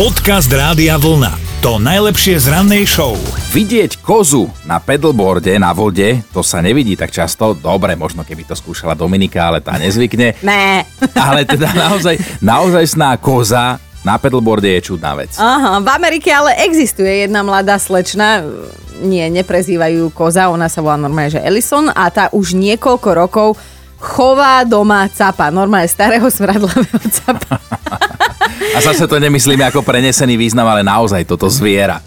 Podcast Rádia Vlna. To najlepšie z rannej show. Vidieť kozu na pedalboarde na vode, to sa nevidí tak často. Dobre, možno keby to skúšala Dominika, ale tá nezvykne. Né. Ale teda naozaj, naozaj sná koza na pedalboarde je čudná vec. Aha, v Amerike ale existuje jedna mladá slečna, nie, neprezývajú koza, ona sa volá normálne, že Ellison a tá už niekoľko rokov chová doma capa, normálne starého smradlavého capa. A zase to nemyslíme ako prenesený význam, ale naozaj toto zviera.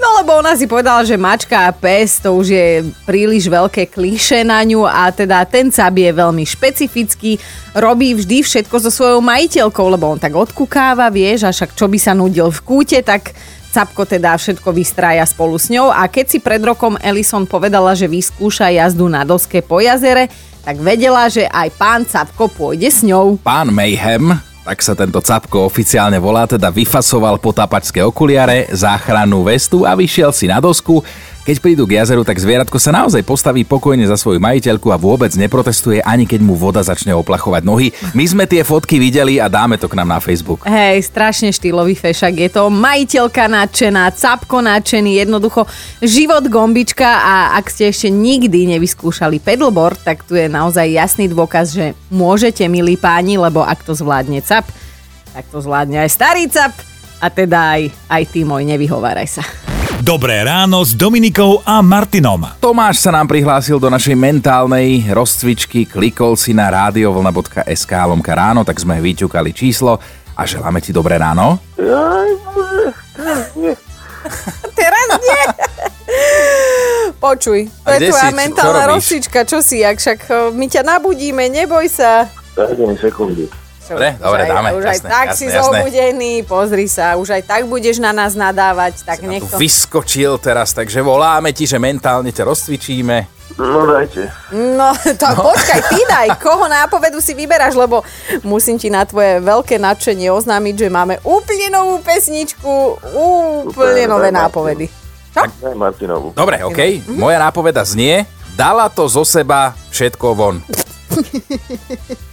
No lebo ona si povedala, že mačka a pes to už je príliš veľké kliše na ňu a teda ten cap je veľmi špecifický, robí vždy všetko so svojou majiteľkou, lebo on tak odkukáva, vieš, a však čo by sa nudil v kúte, tak Capko teda všetko vystrája spolu s ňou a keď si pred rokom Ellison povedala, že vyskúša jazdu na doske po jazere, tak vedela, že aj pán Capko pôjde s ňou. Pán Mayhem, tak sa tento capko oficiálne volá, teda vyfasoval potápačské okuliare, záchrannú vestu a vyšiel si na dosku. Keď prídu k jazeru, tak zvieratko sa naozaj postaví pokojne za svoju majiteľku a vôbec neprotestuje, ani keď mu voda začne oplachovať nohy. My sme tie fotky videli a dáme to k nám na Facebook. Hej, strašne štýlový fešak je to. Majiteľka nadšená, capko nadšený, jednoducho život gombička a ak ste ešte nikdy nevyskúšali pedalboard, tak tu je naozaj jasný dôkaz, že môžete, milí páni, lebo ak to zvládne cap, tak to zvládne aj starý cap a teda aj, aj ty môj, nevyhováraj sa. Dobré ráno s Dominikou a Martinom. Tomáš sa nám prihlásil do našej mentálnej rozcvičky, klikol si na radiovlna.sk lomka ráno, tak sme vyťukali číslo a želáme ti dobré ráno. Teraz nie. Počuj, to je tvoja mentálna rozcvička, čo si, ak však eh, my ťa nabudíme, neboj sa. Dajte mi sekundu. Čo, Dobre, už dobre, aj, dáme, Už aj jasné, tak jasné, si jasné. zobudený, pozri sa, už aj tak budeš na nás nadávať, tak nech to... vyskočil teraz, takže voláme ti, že mentálne ťa rozcvičíme. No dajte. No, to počkaj, ty daj, koho nápovedu si vyberáš, lebo musím ti na tvoje veľké nadšenie oznámiť, že máme úplne novú pesničku, úplne Super, nové nápovedy. Čo? Daj Martinovu. Dobre, OK, moja nápoveda znie, dala to zo seba všetko von.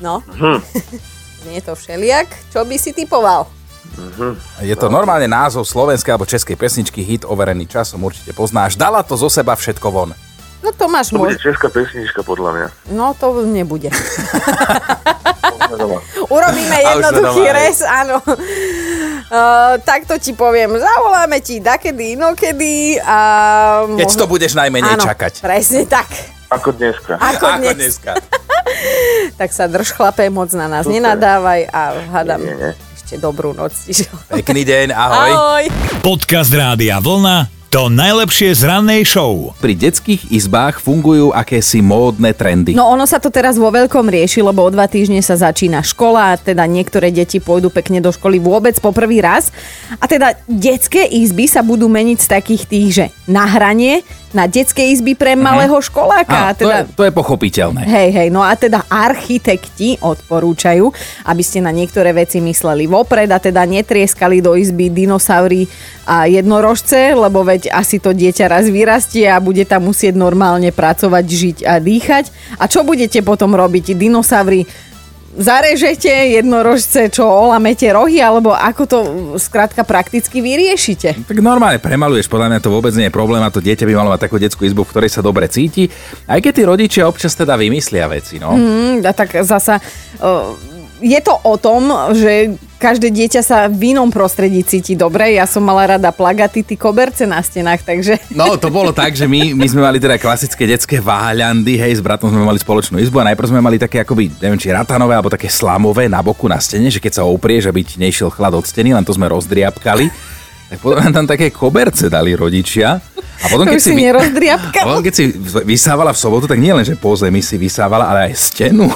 No. Nie je to všeliak. Čo by si typoval? Je to normálne názov slovenskej alebo českej pesničky, hit overený časom, určite poznáš. Dala to zo seba všetko von. No to máš To bude česká pesnička podľa mňa. No to nebude. Urobíme jednoduchý res, áno. Uh, takto ti poviem, zavoláme ti dakedy, inokedy a... Keď to budeš najmenej áno, čakať. presne tak. Ako dneska. Ako, Ako dnes. dneska. Tak sa drž chlape, moc na nás Super. nenadávaj a hádam Nie, nie. ešte dobrú noc. Pekný deň, ahoj. Ahoj. Podcast Rádia Vlna. To najlepšie z rannej show. Pri detských izbách fungujú akési módne trendy. No ono sa to teraz vo veľkom rieši, lebo o dva týždne sa začína škola, a teda niektoré deti pôjdu pekne do školy vôbec po prvý raz. A teda detské izby sa budú meniť z takých tých, že na hranie, na detské izby pre malého školáka. A teda... to, je, to je pochopiteľné. Hej, hej, no a teda architekti odporúčajú, aby ste na niektoré veci mysleli vopred a teda netrieskali do izby dinosaury a jednorožce, lebo veď asi to dieťa raz vyrastie a bude tam musieť normálne pracovať, žiť a dýchať. A čo budete potom robiť? Dinosaury zarežete jednorožce, čo olamete rohy, alebo ako to skrátka prakticky vyriešite? Tak normálne premaluješ, podľa mňa to vôbec nie je problém a to dieťa by malo mať takú detskú izbu, v ktorej sa dobre cíti. Aj keď tí rodičia občas teda vymyslia veci, no. Mm, a tak zasa uh, je to o tom, že každé dieťa sa v inom prostredí cíti dobre. Ja som mala rada plagaty, ty koberce na stenách, takže... No, to bolo tak, že my, my sme mali teda klasické detské váľandy, hej, s bratom sme mali spoločnú izbu a najprv sme mali také akoby, neviem, či ratanové alebo také slamové na boku na stene, že keď sa oprieš, aby ti nešiel chlad od steny, len to sme rozdriapkali. Tak potom nám tam také koberce dali rodičia. A potom, To keď už si vy- a potom, keď si vysávala v sobotu, tak nie len, že po zemi si vysávala, ale aj stenu.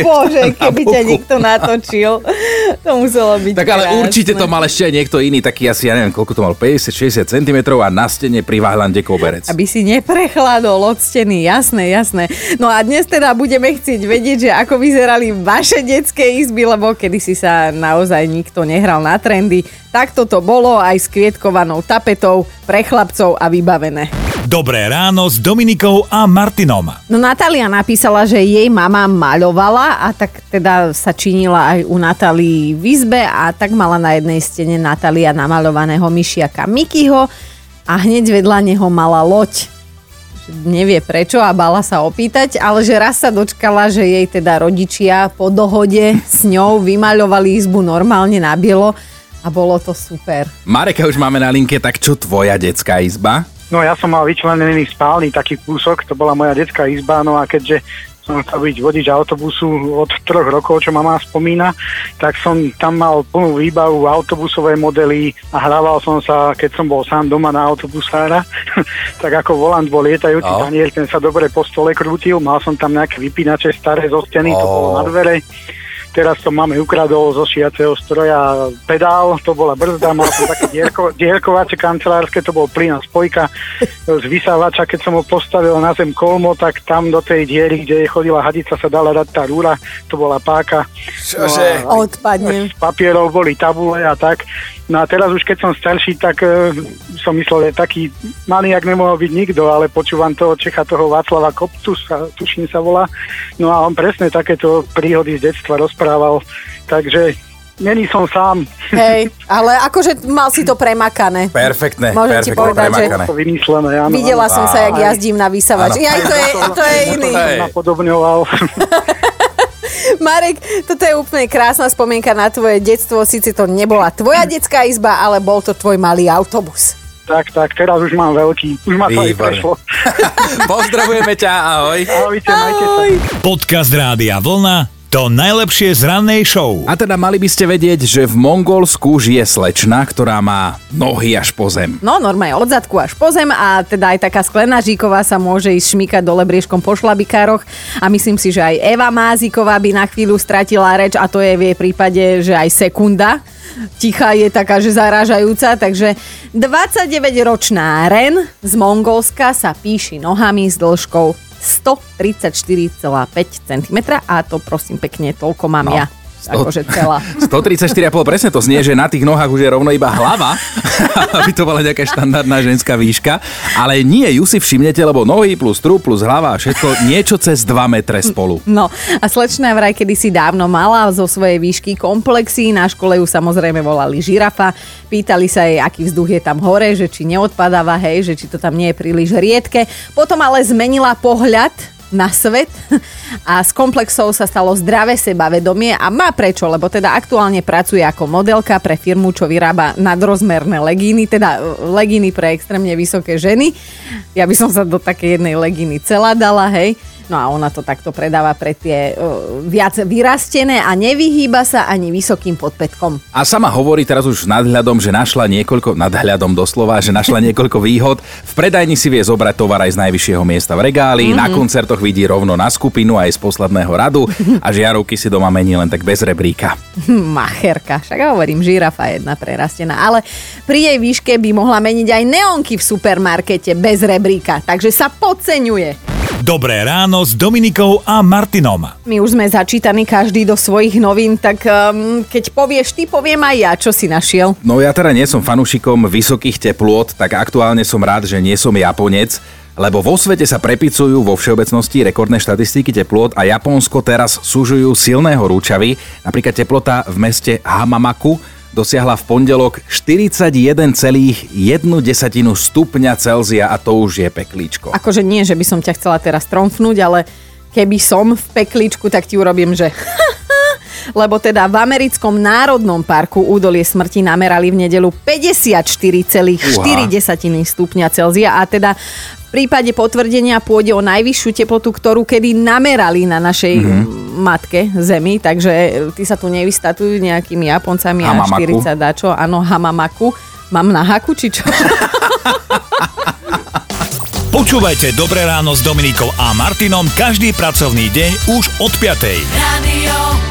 Bože, keby ťa niekto natočil, to muselo byť Tak ale krásne. určite to mal ešte aj niekto iný, taký asi, ja neviem, koľko to mal, 50-60 cm a na stene pri váhľande koberec. Aby si neprechladol od steny, jasné, jasné. No a dnes teda budeme chcieť vedieť, že ako vyzerali vaše detské izby, lebo kedysi sa naozaj nikto nehral na trendy. Takto to bolo aj s kvietkovanou tapetou pre chlapcov a vybavené. Dobré ráno s Dominikou a Martinom. No Natália napísala, že jej mama maľovala a tak teda sa činila aj u Natálii v izbe a tak mala na jednej stene Natália namaľovaného myšiaka Mikyho a hneď vedľa neho mala loď. Nevie prečo a bala sa opýtať, ale že raz sa dočkala, že jej teda rodičia po dohode s ňou vymaľovali izbu normálne na bielo a bolo to super. Mareka už máme na linke, tak čo tvoja detská izba? No ja som mal vyčlenený spálny taký kúsok, to bola moja detská izba, no a keďže som chcel byť vodič autobusu od troch rokov, čo mama spomína, tak som tam mal plnú výbavu, autobusové modely a hrával som sa, keď som bol sám doma na autobusára, tak ako volant bol lietajúci No. tanier, ten sa dobre po stole krútil, mal som tam nejaké vypínače staré zo steny, to bolo na dvere. Teraz to máme ukradol zo šiaceho stroja pedál, to bola brzda, mal som také dierko, dierkovače kancelárske, to bol plyn a spojka z vysávača, keď som ho postavil na zem kolmo, tak tam do tej diery, kde chodila hadica, sa dala dať tá rúra, to bola páka. Čože? No Odpadne. z papierov boli tabule a tak. No a teraz už keď som starší, tak e, som myslel, že taký maniak nemohol byť nikto, ale počúvam toho Čecha, toho Václava Koptu, sa, tuším sa volá. No a on presne takéto príhody z detstva rozprával. Takže není som sám. Hej, ale akože mal si to premakané. Perfektné, Môžem ti perfektné, povedať, že- premakané. To vymyslené, áno. Videla áno. som sa, jak Aj- jazdím na vysavač. Áno. Aj to je, to je iný. To Hej. som napodobňoval. Marek, toto je úplne krásna spomienka na tvoje detstvo. Sice to nebola tvoja detská izba, ale bol to tvoj malý autobus. tak, tak, teraz už mám veľký. Už ma to aj prešlo. Pozdravujeme ťa, ahoj. Ahojte, majte sa. Podcast Rádia Vlna to najlepšie z rannej show. A teda mali by ste vedieť, že v Mongolsku žije slečna, ktorá má nohy až po zem. No, normálne od zadku až po zem a teda aj taká sklená žíková sa môže ísť šmýkať dole briežkom po šlabikároch a myslím si, že aj Eva Máziková by na chvíľu stratila reč a to je v jej prípade, že aj sekunda. Ticha je taká, že zarážajúca, takže 29-ročná Ren z Mongolska sa píši nohami s dĺžkou 134,5 cm a to prosím pekne, toľko mám No. ja. Akože celá. 134,5, presne to znie, že na tých nohách už je rovno iba hlava, aby to bola nejaká štandardná ženská výška. Ale nie, ju si všimnete, lebo nohy plus trup plus hlava všetko niečo cez 2 metre spolu. No a slečná vraj kedysi dávno mala zo svojej výšky komplexy, na škole ju samozrejme volali žirafa, pýtali sa jej, aký vzduch je tam hore, že či neodpadáva, hej, že či to tam nie je príliš riedke. Potom ale zmenila pohľad na svet a z komplexov sa stalo zdravé sebavedomie a má prečo, lebo teda aktuálne pracuje ako modelka pre firmu, čo vyrába nadrozmerné legíny, teda e, legíny pre extrémne vysoké ženy. Ja by som sa do takej jednej legíny celá dala, hej. No a ona to takto predáva pre tie uh, viac vyrastené a nevyhýba sa ani vysokým podpätkom. A sama hovorí teraz už s nadhľadom, že našla niekoľko, nadhľadom doslova, že našla niekoľko výhod. V predajni si vie zobrať tovar aj z najvyššieho miesta v regáli, mm-hmm. na koncertoch vidí rovno na skupinu aj z posledného radu a žiarovky si doma mení len tak bez rebríka. Macherka, však hovorím, žirafa jedna prerastená, ale pri jej výške by mohla meniť aj neonky v supermarkete bez rebríka, takže sa podceňuje. Dobré ráno s Dominikou a Martinom. My už sme začítaní každý do svojich novín, tak um, keď povieš ty, poviem aj ja, čo si našiel. No ja teda nie som fanúšikom vysokých teplôt, tak aktuálne som rád, že nie som Japonec, lebo vo svete sa prepicujú vo všeobecnosti rekordné štatistiky teplôt a Japonsko teraz súžujú silné horúčavy. Napríklad teplota v meste Hamamaku dosiahla v pondelok 41,1 stupňa Celzia a to už je peklíčko. Akože nie, že by som ťa chcela teraz tromfnúť, ale keby som v pekličku, tak ti urobím, že lebo teda v americkom národnom parku údolie smrti namerali v nedelu 54,4 stupňa Celzia a teda v prípade potvrdenia pôjde o najvyššiu teplotu, ktorú kedy namerali na našej mm-hmm. matke Zemi, takže ty sa tu nevystatujú nejakými Japoncami a Hamamaku. 40 dačo, áno, Hamamaku. Mám na haku, či čo? Počúvajte Dobré ráno s Dominikou a Martinom každý pracovný deň už od 5. Radio.